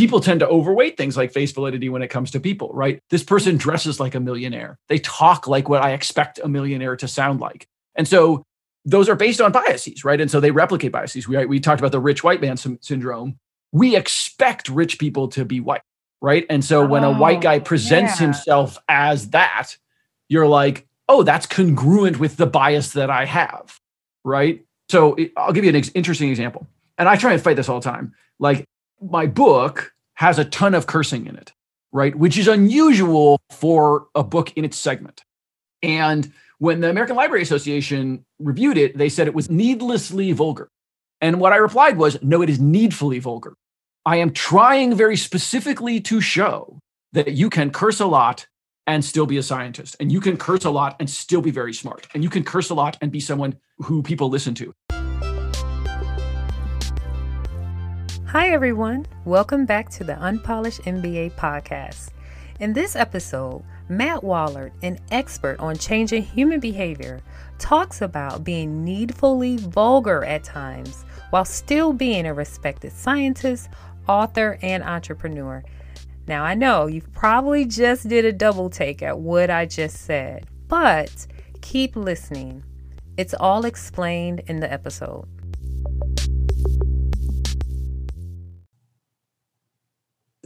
people tend to overweight things like face validity when it comes to people, right? This person dresses like a millionaire. They talk like what I expect a millionaire to sound like. And so those are based on biases, right? And so they replicate biases. We, we talked about the rich white man sy- syndrome. We expect rich people to be white, right? And so when a white guy oh, presents yeah. himself as that, you're like, oh, that's congruent with the bias that I have, right? So I'll give you an ex- interesting example. And I try and fight this all the time. Like my book has a ton of cursing in it, right? Which is unusual for a book in its segment. And when the American Library Association reviewed it, they said it was needlessly vulgar. And what I replied was, no, it is needfully vulgar. I am trying very specifically to show that you can curse a lot and still be a scientist. And you can curse a lot and still be very smart. And you can curse a lot and be someone who people listen to. Hi, everyone. Welcome back to the Unpolished MBA podcast. In this episode, Matt Wallaert, an expert on changing human behavior, talks about being needfully vulgar at times while still being a respected scientist, author, and entrepreneur. Now, I know you probably just did a double take at what I just said, but keep listening. It's all explained in the episode.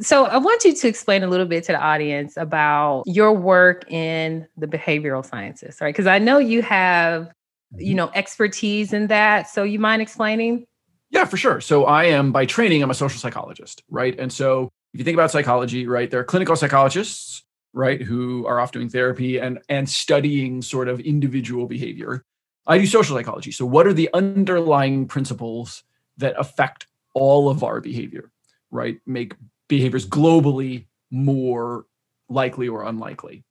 So I want you to explain a little bit to the audience about your work in the behavioral sciences, right? Because I know you have, you mm-hmm. know, expertise in that. So you mind explaining? Yeah, for sure. So I am by training, I'm a social psychologist, right? And so if you think about psychology, right, there are clinical psychologists, right, who are off doing therapy and and studying sort of individual behavior. I do social psychology. So what are the underlying principles that affect all of our behavior, right? Make behaviors globally more likely or unlikely.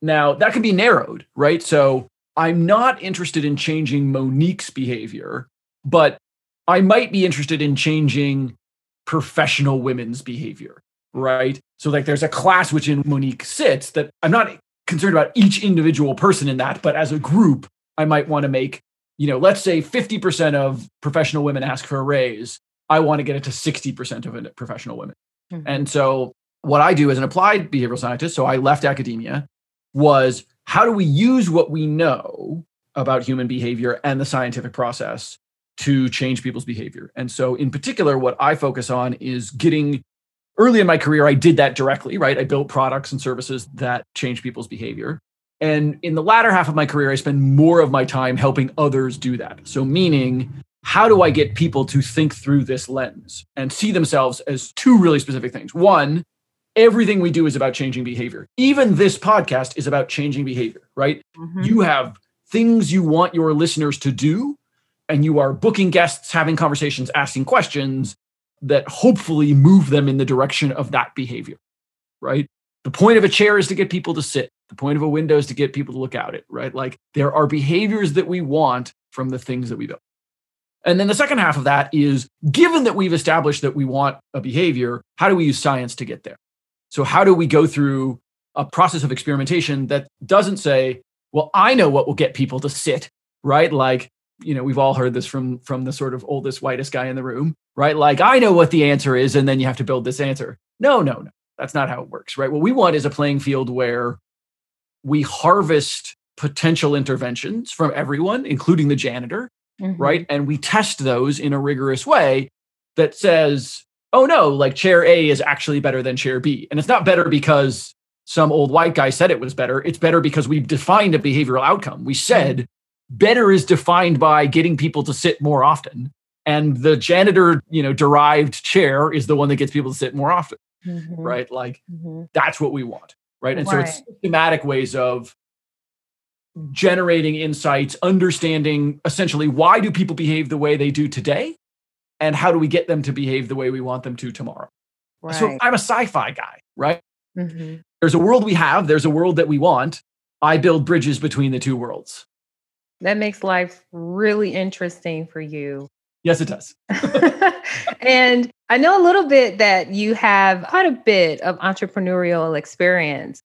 Now, that can be narrowed, right? So I'm not interested in changing Monique's behavior, but I might be interested in changing professional women's behavior, right? So, like, there's a class which in Monique sits that I'm not concerned about each individual person in that, but as a group, I might want to make, you know, let's say 50% of professional women ask for a raise. I want to get it to 60% of professional women. Mm-hmm. And so, what I do as an applied behavioral scientist, so I left academia, was how do we use what we know about human behavior and the scientific process to change people's behavior? And so, in particular, what I focus on is getting early in my career, I did that directly, right? I built products and services that change people's behavior. And in the latter half of my career, I spend more of my time helping others do that. So, meaning how do I get people to think through this lens and see themselves as two really specific things? One, everything we do is about changing behavior. Even this podcast is about changing behavior, right? Mm-hmm. You have things you want your listeners to do, and you are booking guests, having conversations, asking questions that hopefully move them in the direction of that behavior, right? The point of a chair is to get people to sit. The point of a window is to get people to look out it, right? Like there are behaviors that we want from the things that we build. And then the second half of that is given that we've established that we want a behavior, how do we use science to get there? So, how do we go through a process of experimentation that doesn't say, well, I know what will get people to sit, right? Like, you know, we've all heard this from from the sort of oldest, whitest guy in the room, right? Like, I know what the answer is, and then you have to build this answer. No, no, no. That's not how it works, right? What we want is a playing field where we harvest potential interventions from everyone, including the janitor, mm-hmm. right? And we test those in a rigorous way that says, oh no, like chair A is actually better than chair B. And it's not better because some old white guy said it was better. It's better because we've defined a behavioral outcome. We said mm-hmm. better is defined by getting people to sit more often. And the janitor, you know, derived chair is the one that gets people to sit more often. Mm-hmm. Right. Like mm-hmm. that's what we want. Right. And right. so it's systematic ways of generating insights, understanding essentially why do people behave the way they do today and how do we get them to behave the way we want them to tomorrow. Right. So I'm a sci-fi guy, right? Mm-hmm. There's a world we have, there's a world that we want. I build bridges between the two worlds. That makes life really interesting for you. Yes, it does. and I know a little bit that you have quite a bit of entrepreneurial experience.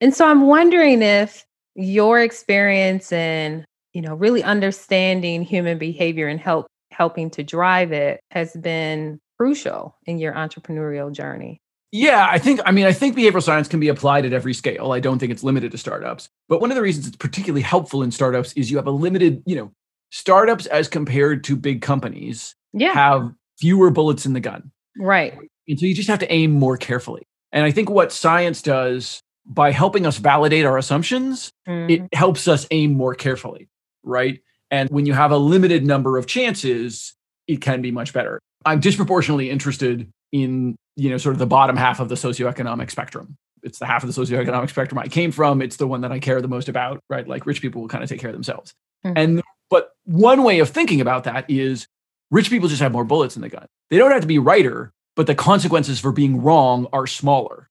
And so I'm wondering if your experience in you know really understanding human behavior and help helping to drive it has been crucial in your entrepreneurial journey? Yeah, I think, I mean, I think behavioral science can be applied at every scale. I don't think it's limited to startups. But one of the reasons it's particularly helpful in startups is you have a limited, you know, startups as compared to big companies Yeah. have fewer bullets in the gun. right. And so you just have to aim more carefully. And I think what science does by helping us validate our assumptions, Mhm. it helps us aim more carefully, right? And when you have a limited number of chances, it can be much better. I'm disproportionately interested in, you know, sort of the bottom half of the socioeconomic spectrum. It's the half of the socioeconomic spectrum I came from. It's the one that I care the most about, right? Like rich people will kind of take care of themselves. Mhm. And but one way of thinking about that is rich people just have more bullets in the gun. They don't have to be righter, but the consequences for being wrong are smaller,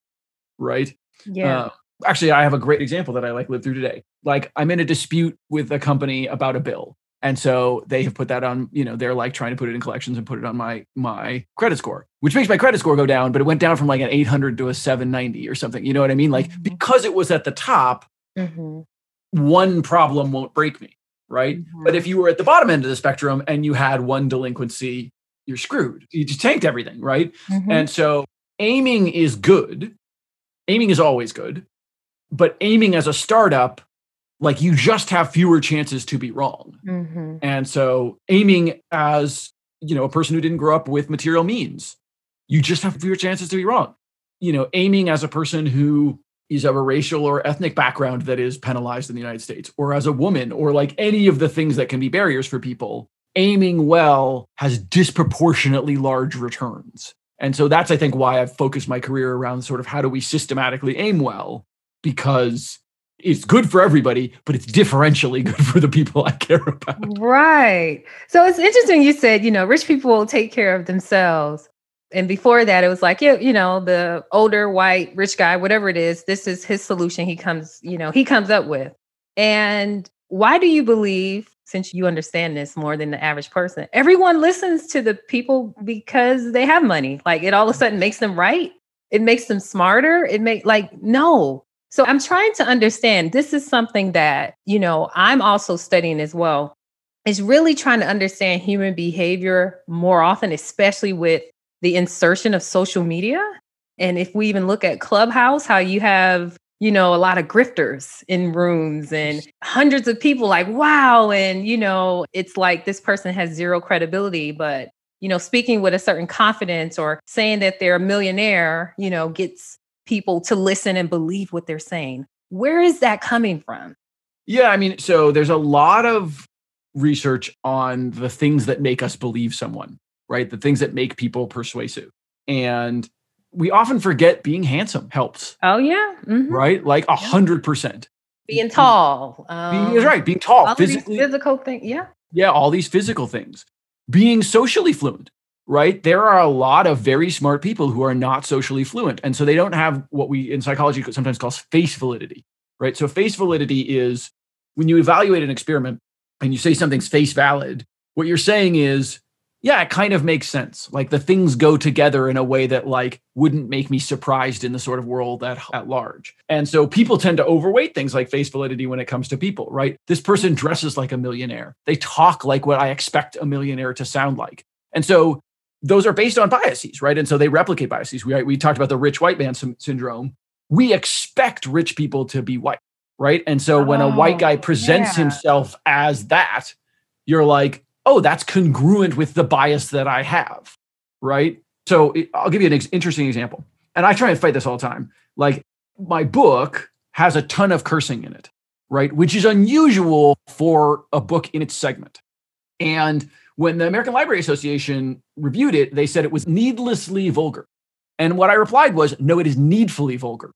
right? Yeah. Uh, actually, I have a great example that I like lived through today. Like I'm in a dispute with a company about a bill. And so they have put that on, you know, they're like trying to put it in collections and put it on my my credit score, which makes my credit score go down, but it went down from like an 800 to a 790 or something. You know what I mean? Like Mhm. because it was at the top, Mhm. one problem won't break me, right? But Mhm. if you were at the bottom end of the spectrum and you had one delinquency, you're screwed. You just tanked everything, right? Mhm. And so aiming is good. Aiming is always good. But aiming as a startup, like you just have fewer chances to be wrong. Mhm. And so aiming as, you know, a person who didn't grow up with material means, you just have fewer chances to be wrong. You know, aiming as a person who is of a racial or ethnic background that is penalized in the United States, or as a woman, or like any of the things that can be barriers for people, aiming well has disproportionately large returns. And so that's, I think, why I've focused my career around sort of how do we systematically aim well, because it's good for everybody, but it's differentially good for the people I care about. Right. So it's interesting you said, you know, rich people will take care of themselves. And before that, it was like, yeah, you know, the older white rich guy, whatever it is, this is his solution he comes, you know, he comes up with. And why do you believe, since you understand this more than the average person, everyone listens to the people because they have money? Like it all of a sudden makes them right. It makes them smarter. It make like, no. So I'm trying to understand. This is something that, you know, I'm also studying as well. Is really trying to understand human behavior more often, especially with the insertion of social media. And if we even look at Clubhouse, how you have, you know, a lot of grifters in rooms and hundreds of people like, wow. And, you know, it's like this person has zero credibility, but, you know, speaking with a certain confidence or saying that they're a millionaire, you know, gets people to listen and believe what they're saying. Where is that coming from? Yeah, I mean, so there's a lot of research on the things that make us believe someone, right? The things that make people persuasive. And we often forget being handsome helps, Oh, yeah. Mhm. right? Like a hundred percent. Being tall. Being is um, right. Being tall, all of these physically, physical thing. Yeah. yeah, all these physical things. Being socially fluent, right? There are a lot of very smart people who are not socially fluent. And so they don't have what we in psychology sometimes call face validity, right? So face validity is when you evaluate an experiment and you say something's face valid, what you're saying is, yeah, it kind of makes sense. Like the things go together in a way that like wouldn't make me surprised in the sort of world at, at large. And so people tend to overweight things like face validity when it comes to people, right? This person dresses like a millionaire. They talk like what I expect a millionaire to sound like. And so those are based on biases, right? And so they replicate biases. We, we talked about the rich white man sy- syndrome. We expect rich people to be white, right? And so when a white oh, guy Oh, presents yeah. himself as that, you're like, oh, that's congruent with the bias that I have, right? So I'll give you an ex- interesting example. And I try and fight this all the time. Like my book has a ton of cursing in it, right? Which is unusual for a book in its segment. And when the American Library Association reviewed it, they said it was needlessly vulgar. And what I replied was, no, it is needfully vulgar.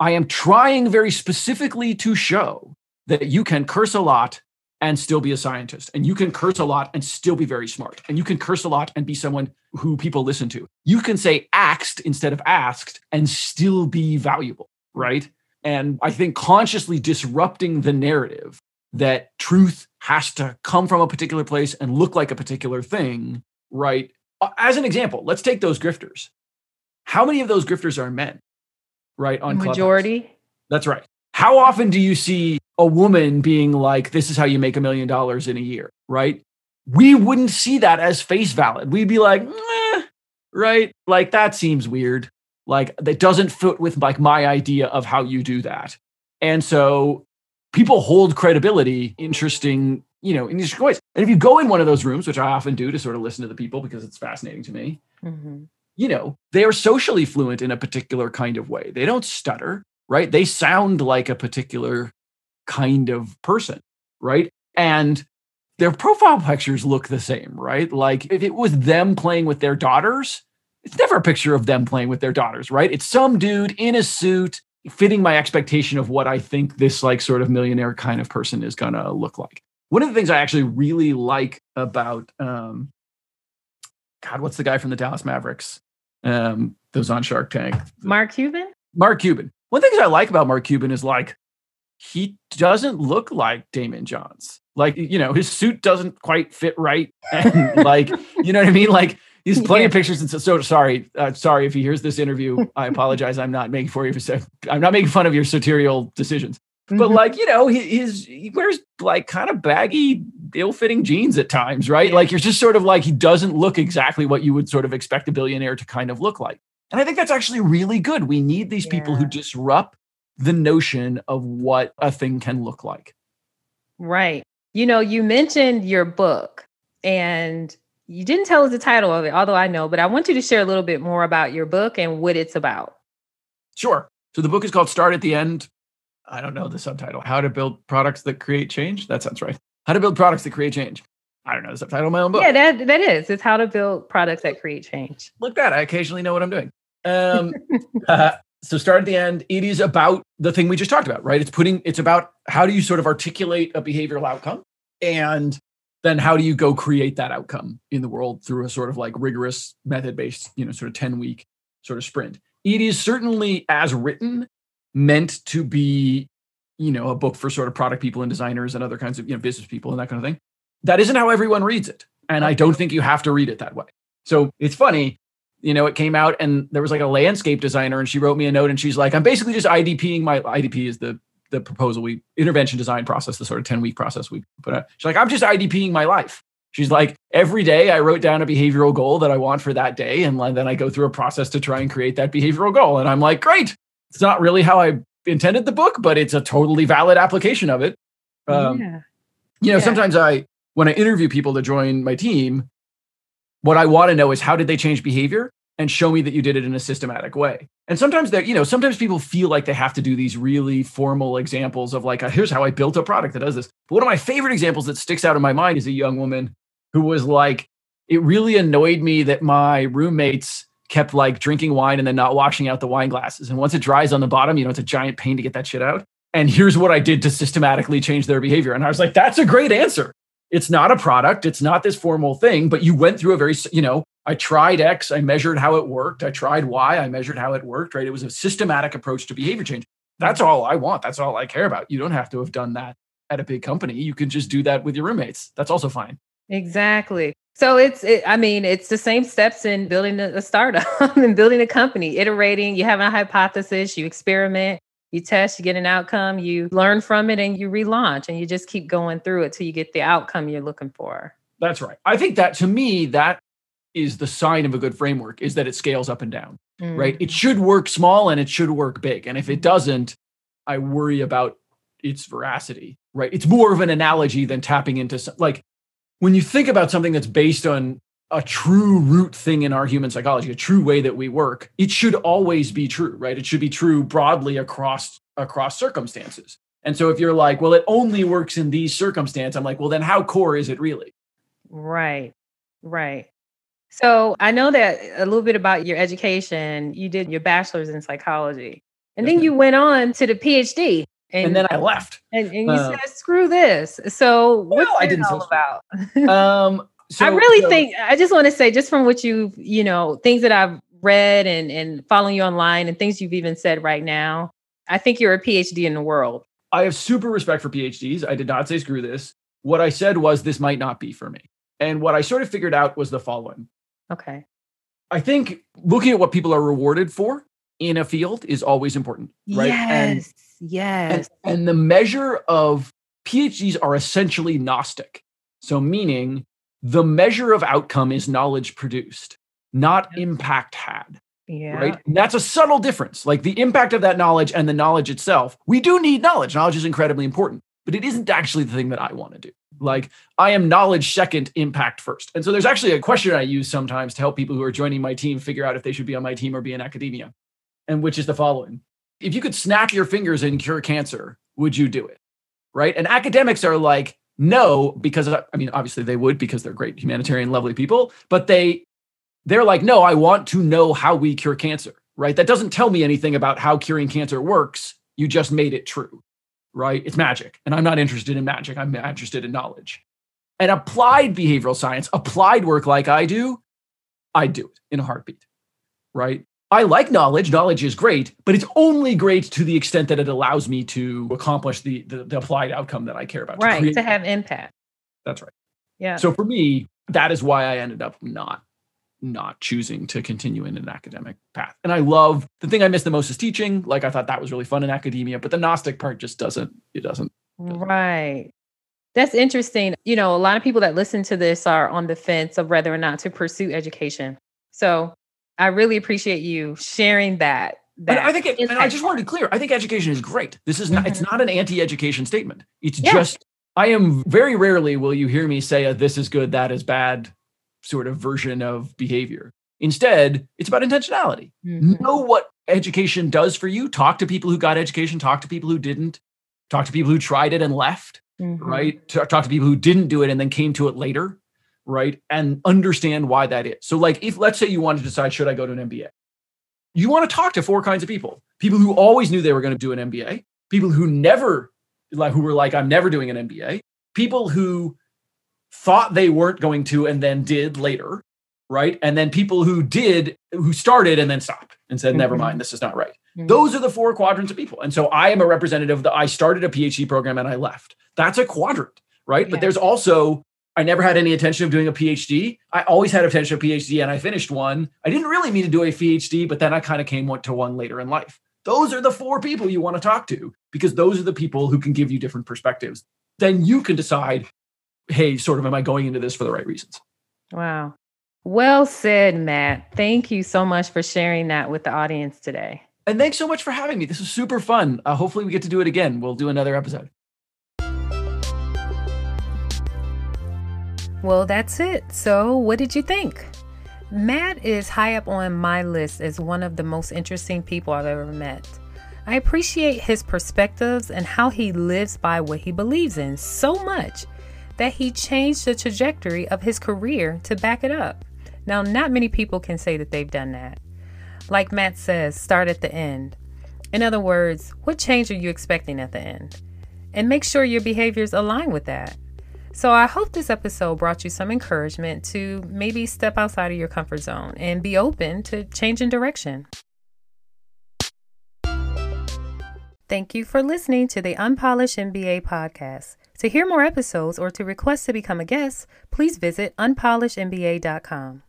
I am trying very specifically to show that you can curse a lot and still be a scientist. And you can curse a lot and still be very smart. And you can curse a lot and be someone who people listen to. You can say axed instead of asked and still be valuable, right? And I think consciously disrupting the narrative that truth has to come from a particular place and look like a particular thing, right? As an example, let's take those grifters. How many of those grifters are men, right? On Clubhouse? Majority. That's right. How often do you see a woman being like, this is how you make a million dollars in a year, right? We wouldn't see that as face valid. We'd be like, "Eh," right? Like that seems weird. Like that doesn't fit with like my idea of how you do that. And so people hold credibility interesting, you know, in interesting ways. And if you go in one of those rooms, which I often do to sort of listen to the people because it's fascinating to me, mm-hmm. you know, they are socially fluent in a particular kind of way. They don't stutter, right? They sound like a particular kind of person, right? And their profile pictures look the same, right? Like if it was them playing with their daughters, it's never a picture of them playing with their daughters, right? It's some dude in a suit fitting my expectation of what I think this like sort of millionaire kind of person is going to look like. One of the things I actually really like about um God, what's the guy from the Dallas Mavericks? Um, those on Shark Tank. Mark Cuban? Mark Cuban. One thing I like about Mark Cuban is like he doesn't look like Daymond Johns. Like, you know, his suit doesn't quite fit right. And like, you know what I mean? Like he's plenty yeah. of pictures. And so, so sorry, uh, sorry if he hears this interview. I apologize. I'm not making for you. I'm not making fun of your sartorial decisions. Mm-hmm. But like, you know, he, his, he wears like kind of baggy, ill-fitting jeans at times, right? Yeah. Like you're just sort of like he doesn't look exactly what you would sort of expect a billionaire to kind of look like. And I think that's actually really good. We need these yeah. people who disrupt the notion of what a thing can look like. Right. You know, you mentioned your book and you didn't tell us the title of it, although I know, but I want you to share a little bit more about your book and what it's about. Sure. So the book is called Start at the End. I don't know the subtitle. How to build products that create change. That sounds right. How to build products that create change. I don't know the subtitle of my own book. Yeah, that that is. It's how to build products that create change. Look that. I occasionally know what I'm doing. Um, uh, so start at the end it is about the thing we just talked about right? It's putting it's about how do you sort of articulate a behavioral outcome? And then how do you go create that outcome in the world through a sort of like rigorous method based you know sort of 10 week sort of sprint? It is certainly as written meant to be you know a book for sort of product people and designers and other kinds of you know business people and that kind of thing. That isn't how everyone reads it and i don't think you have to read it that way. So it's funny you know, it came out and there was like a landscape designer and she wrote me a note and she's like, I'm basically just IDPing my IDP is the the proposal we intervention design process, the sort of 10 week process we put out. She's like, I'm just IDPing my life. She's like, every day I wrote down a behavioral goal that I want for that day. And then I go through a process to try and create that behavioral goal. And I'm like, great. It's not really how I intended the book, but it's a totally valid application of it. Um, yeah. You know, yeah. sometimes I, when I interview people to join my team, what I want to know is how did they change behavior and show me that you did it in a systematic way. And sometimes that, you know, sometimes people feel like they have to do these really formal examples of like, uh, here's how I built a product that does this. But one of my favorite examples that sticks out in my mind is a young woman who was like, it really annoyed me that my roommates kept like drinking wine and then not washing out the wine glasses. And once it dries on the bottom, you know, it's a giant pain to get that shit out. And here's what I did to systematically change their behavior. And I was like, that's a great answer it's not a product it's not this formal thing but you went through a very you know i tried x i measured how it worked i tried y i measured how it worked right? It was a systematic approach to behavior change. That's all i want that's all i care about. You don't have to have done that at a big company. You can just do that with your roommates. That's also fine. Exactly. So it's it, i mean it's the same steps in building a, startup and building a company iterating you have a hypothesis you experiment you test, you get an outcome, you learn from it, and you relaunch, and you just keep going through it till you get the outcome you're looking for. That's right. I think that to me, that is the sign of a good framework is that it scales up and down, mm. right? It should work small and it should work big. And if it doesn't, I worry about its veracity, right? It's more of an analogy than tapping into some, like when you think about something that's based on a true root thing in our human psychology, a true way that we work, it should always be true, right? It should be true broadly across across circumstances. And so if you're like, well, it only works in these circumstances, I'm like, well, then how core is it really? Right. Right. So I know that a little bit about your education. You did your bachelor's in psychology. And then you went on to the PhD. And, and then I left. And, and you uh, said, screw this. So what's well, I didn't all about? um, so, I really so, think I just want to say, just from what you've, you know, things that I've read and and following you online and things you've even said right now, I think you're a PhD in the world. I have super respect for PhDs. I did not say screw this. What I said was this might not be for me. And what I sort of figured out was the following. Okay. I think looking at what people are rewarded for in a field is always important, right? Yes. And, yes. And, and the measure of PhDs are essentially Gnostic. So, meaning the measure of outcome is knowledge produced. not impact had. Yeah. Right. And that's a subtle difference. Like the impact of that knowledge and the knowledge itself. We do need knowledge. Knowledge is incredibly important, but it isn't actually the thing that I want to do. Like I am knowledge second, impact first. And so there's actually a question I use sometimes to help people who are joining my team figure out if they should be on my team or be in academia. And which is the following. If you could snap your fingers and cure cancer, would you do it? Right. And academics are like, no, because uh, I mean, obviously they would because they're great humanitarian, lovely people, but they they're like, no, I want to know how we cure cancer, right? That doesn't tell me anything about how curing cancer works. You just made it true, right? It's magic. And I'm not interested in magic. I'm interested in knowledge. And applied behavioral science, applied work like I do, I do it in a heartbeat, right? I like knowledge. Knowledge is great, but it's only great to the extent that it allows me to accomplish the, the, the applied outcome that I care about. Right. To, to have impact. That's right. Yeah. So for me, that is why I ended up not not choosing to continue in an academic path. And I love the thing I miss the most is teaching. Like I thought that was really fun in academia, but the Gnostic part just doesn't, it doesn't. doesn't. Right. That's interesting. You know, a lot of people that listen to this are on the fence of whether or not to pursue education. So I really appreciate you sharing that. that I think, it, and I just wanted to be clear. I think education is great. This is not, mm-hmm. it's not an anti-education statement. It's yeah. just, I am very rarely will you hear me say, a, this is good, that is bad sort of version of behavior. Instead, it's about intentionality. Mm-hmm. Know what education does for you. Talk to people who got education, talk to people who didn't, talk to people who tried it and left, mm-hmm. right? Talk to people who didn't do it and then came to it later, right? And understand why that is. So, like, if let's say you want to decide, should I go to an MBA? You want to talk to four kinds of people people who always knew they were going to do an MBA, people who never, like, who were like, I'm never doing an MBA, people who thought they weren't going to and then did later, right? And then people who did, who started and then stopped and said, mm-hmm. never mind, this is not right. Mm-hmm. Those are the four quadrants of people. And so I am a representative that I started a PhD program and I left. That's a quadrant, right? Yeah. But there's also, I never had any intention of doing a PhD. I always had intention of PhD and I finished one. I didn't really mean to do a PhD, but then I kind of came to one later in life. Those are the four people you want to talk to because those are the people who can give you different perspectives. Then you can decide hey, sort of, am I going into this for the right reasons? Wow. Well said, Matt. Thank you so much for sharing that with the audience today. And thanks so much for having me. This was super fun. Uh, hopefully, we get to do it again. We'll do another episode. Well, that's it. So, what did you think? Matt is high up on my list as one of the most interesting people I've ever met. I appreciate his perspectives and how he lives by what he believes in so much that he changed the trajectory of his career to back it up. Now, not many people can say that they've done that. Like Matt says, start at the end. In other words, what change are you expecting at the end? And make sure your behaviors align with that. So, I hope this episode brought you some encouragement to maybe step outside of your comfort zone and be open to changing direction. Thank you for listening to the Unpolished MBA podcast. To hear more episodes or to request to become a guest, please visit unpolishedmba.com.